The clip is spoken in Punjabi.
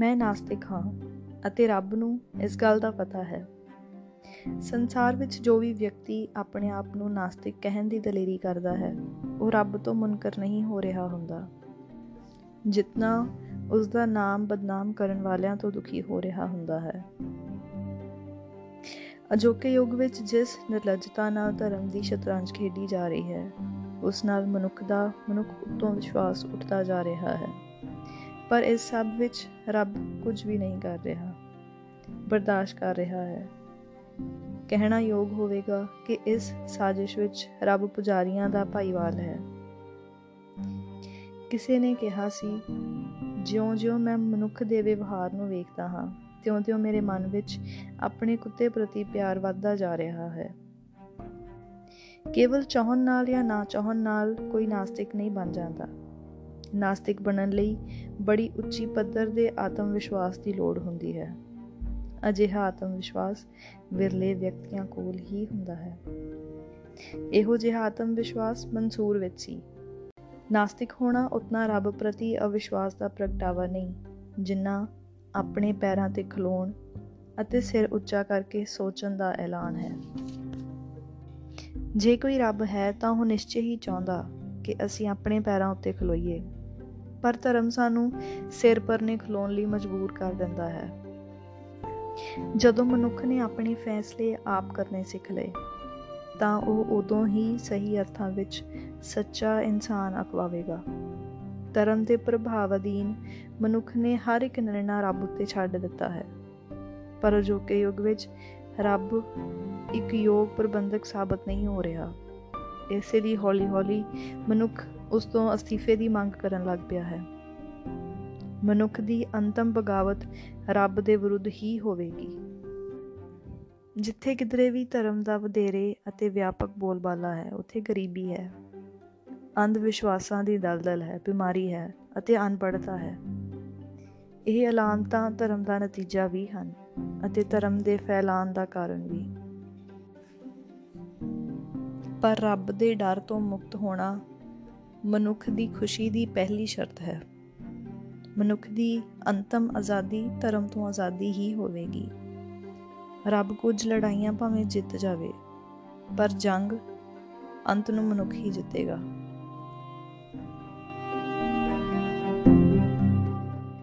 ਮੈਂ ਨਾਸਤਿਕ ਹਾਂ ਅਤੇ ਰੱਬ ਨੂੰ ਇਸ ਗੱਲ ਦਾ ਪਤਾ ਹੈ। ਸੰਸਾਰ ਵਿੱਚ ਜੋ ਵੀ ਵਿਅਕਤੀ ਆਪਣੇ ਆਪ ਨੂੰ ਨਾਸਤਿਕ ਕਹਿਣ ਦੀ ਦਲੇਰੀ ਕਰਦਾ ਹੈ, ਉਹ ਰੱਬ ਤੋਂ ਮੁਨਕਰ ਨਹੀਂ ਹੋ ਰਿਹਾ ਹੁੰਦਾ। ਜਿਤਨਾ ਉਸ ਦਾ ਨਾਮ ਬਦਨਾਮ ਕਰਨ ਵਾਲਿਆਂ ਤੋਂ ਦੁਖੀ ਹੋ ਰਿਹਾ ਹੁੰਦਾ ਹੈ। ਅਜੋਕੇ ਯੁੱਗ ਵਿੱਚ ਜਿਸ ਨਿਰਲਜਤਾ ਨਾਲ ਧਰਮ ਦੀ ਸ਼ਤਰੰਜ ਖੇਡੀ ਜਾ ਰਹੀ ਹੈ, ਉਸ ਨਾਲ ਮਨੁੱਖ ਦਾ, ਮਨੁੱਖ ਉਤੋਂ ਵਿਸ਼ਵਾਸ ਉੱਠਦਾ ਜਾ ਰਿਹਾ ਹੈ। ਪਰ ਇਸ ਸਭ ਵਿੱਚ ਰੱਬ ਕੁਝ ਵੀ ਨਹੀਂ ਕਰ ਰਿਹਾ, ਬਰਦਾਸ਼ਤ ਕਰ ਰਿਹਾ ਹੈ। ਕਹਿਣਾ ਯੋਗ ਹੋਵੇਗਾ ਕਿ ਇਸ ਸਾਜ਼ਿਸ਼ ਵਿੱਚ ਰੱਬ ਪੁਜਾਰੀਆਂ ਦਾ ਭਾਈਵਾਲ ਹੈ। ਕਿਸੇ ਨੇ ਕਿਹਾ ਸੀ, ਜਿਉਂ-ਜਿਉਂ ਮੈਂ ਮਨੁੱਖ ਦੇ ਵਿਵਹਾਰ ਨੂੰ ਵੇਖਦਾ ਹਾਂ, ਤਿਉਂ-ਤਿਉਂ ਮੇਰੇ ਮਨ ਵਿੱਚ ਆਪਣੇ ਕੁੱਤੇ ਪ੍ਰਤੀ ਪਿਆਰ ਵੱਧਦਾ ਜਾ ਰਿਹਾ ਹੈ। ਕੇਵਲ ਚਾਹਣ ਨਾਲ ਜਾਂ ਨਾ ਚਾਹਣ ਨਾਲ ਕੋਈ ਨਾਸਤਿਕ ਨਹੀਂ ਬਣ ਜਾਂਦਾ। ਨਾਸਤਿਕ ਬਣਨ ਲਈ ਬੜੀ ਉੱਚੀ ਪੱਧਰ ਦੇ ਆਤਮ ਵਿਸ਼ਵਾਸ ਦੀ ਲੋੜ ਹੁੰਦੀ ਹੈ। ਅਜਿਹਾ ਆਤਮ ਵਿਸ਼ਵਾਸ ਵਿਰਲੇ ਵਿਅਕਤੀਆਂ ਕੋਲ ਹੀ ਹੁੰਦਾ ਹੈ। ਇਹੋ ਜਿਹਾ ਆਤਮ ਵਿਸ਼ਵਾਸ ਮਨਸੂਰ ਵਿੱਚ ਸੀ ਨਾਸਤਿਕ ਹੋਣਾ ਉਤਨਾ ਰੱਬ ਪ੍ਰਤੀ ਅਵਿਸ਼ਵਾਸ ਦਾ ਪ੍ਰਗਟਾਵਾ ਨਹੀਂ, ਜਿੰਨਾ ਆਪਣੇ ਪੈਰਾਂ ਤੇ ਖਲੋਣ ਅਤੇ ਸਿਰ ਉੱਚਾ ਕਰਕੇ ਸੋਚਣ ਦਾ ਐਲਾਨ ਹੈ। ਜੇ ਕੋਈ ਰੱਬ ਹੈ ਤਾਂ ਉਹ ਨਿਸ਼ਚੈ ਹੀ ਚਾਹੁੰਦਾ ਕਿ ਅਸੀਂ ਆਪਣੇ ਪੈਰਾਂ ਉੱਤੇ ਖਲੋਈਏ। ਪਰ ਧਰਮ ਸਾਨੂੰ ਸਿਰ ਪਰਨੇ ਖਲੋਣ ਲਈ ਮਜਬੂਰ ਕਰ ਦਿੰਦਾ ਹੈ। ਜਦੋਂ ਮਨੁੱਖ ਨੇ ਆਪਣੇ ਫੈਸਲੇ ਆਪ ਕਰਨੇ ਸਿੱਖ ਲਏ, ਤਾਂ ਉਹ ਉਦੋਂ ਹੀ ਸਹੀ ਅਰਥਾਂ ਵਿੱਚ ਸੱਚਾ ਇਨਸਾਨ ਅਖਵਾਵੇਗਾ। ਧਰਮ ਦੇ ਪ੍ਰਭਾਵ ਅਧੀਨ ਮਨੁੱਖ ਨੇ ਹਰ ਇੱਕ ਨਿਰਣਾ ਰੱਬ ਉੱਤੇ ਛੱਡ ਦਿੱਤਾ ਹੈ। ਪਰ ਅਜੋਕੇ ਯੁੱਗ ਵਿੱਚ ਰੱਬ ਇੱਕ ਯੋਗ ਪ੍ਰਬੰਧਕ ਸਾਬਤ ਨਹੀਂ ਹੋ ਰਿਹਾ। ਇਸੇ ਲਈ ਹੌਲੀ-ਹੌਲੀ ਮਨੁੱਖ ਉਸ ਤੋਂ ਅਸਤੀਫੇ ਦੀ ਮੰਗ ਕਰਨ ਲੱਗ ਪਿਆ ਹੈ। ਮਨੁੱਖ ਦੀ ਅੰਤਮ ਬਗਾਵਤ ਰੱਬ ਦੇ ਵਿਰੁੱਧ ਹੀ ਹੋਵੇਗੀ। ਜਿੱਥੇ ਕਿਧਰੇ ਵੀ ਧਰਮ ਦਾ ਵਧੇਰੇ ਅਤੇ ਵਿਆਪਕ ਬੋਲਬਾਲਾ ਹੈ, ਉੱਥੇ ਗਰੀਬੀ ਹੈ। ਅੰਧ ਵਿਸ਼ਵਾਸਾਂ ਦੀ ਦਲਦਲ ਹੈ, ਬਿਮਾਰੀ ਹੈ ਅਤੇ ਅਨਪੜ੍ਹਤਾ ਹੈ। ਇਹ ਅਲਾਮਤਾਂ ਧਰਮ ਦਾ ਨਤੀਜਾ ਵੀ ਹਨ ਅਤੇ ਧਰਮ ਦੇ ਫੈਲਾਣ ਦਾ ਕਾਰਨ ਵੀ। ਪਰ ਰੱਬ ਦੇ ਡਰ ਤੋਂ ਮੁਕਤ ਹੋਣਾ ਮਨੁੱਖ ਦੀ ਖੁਸ਼ੀ ਦੀ ਪਹਿਲੀ ਸ਼ਰਤ ਹੈ। ਮਨੁੱਖ ਦੀ ਅੰਤਮ ਆਜ਼ਾਦੀ ਧਰਮ ਤੋਂ ਆਜ਼ਾਦੀ ਹੀ ਹੋਵੇਗੀ। ਰੱਬ ਕੁਝ ਲੜਾਈਆਂ ਭਾਵੇਂ ਜਿੱਤ ਜਾਵੇ, ਪਰ ਜੰਗ ਅੰਤ ਨੂੰ ਮਨੁੱਖ ਹੀ ਜਿੱਤੇਗਾ।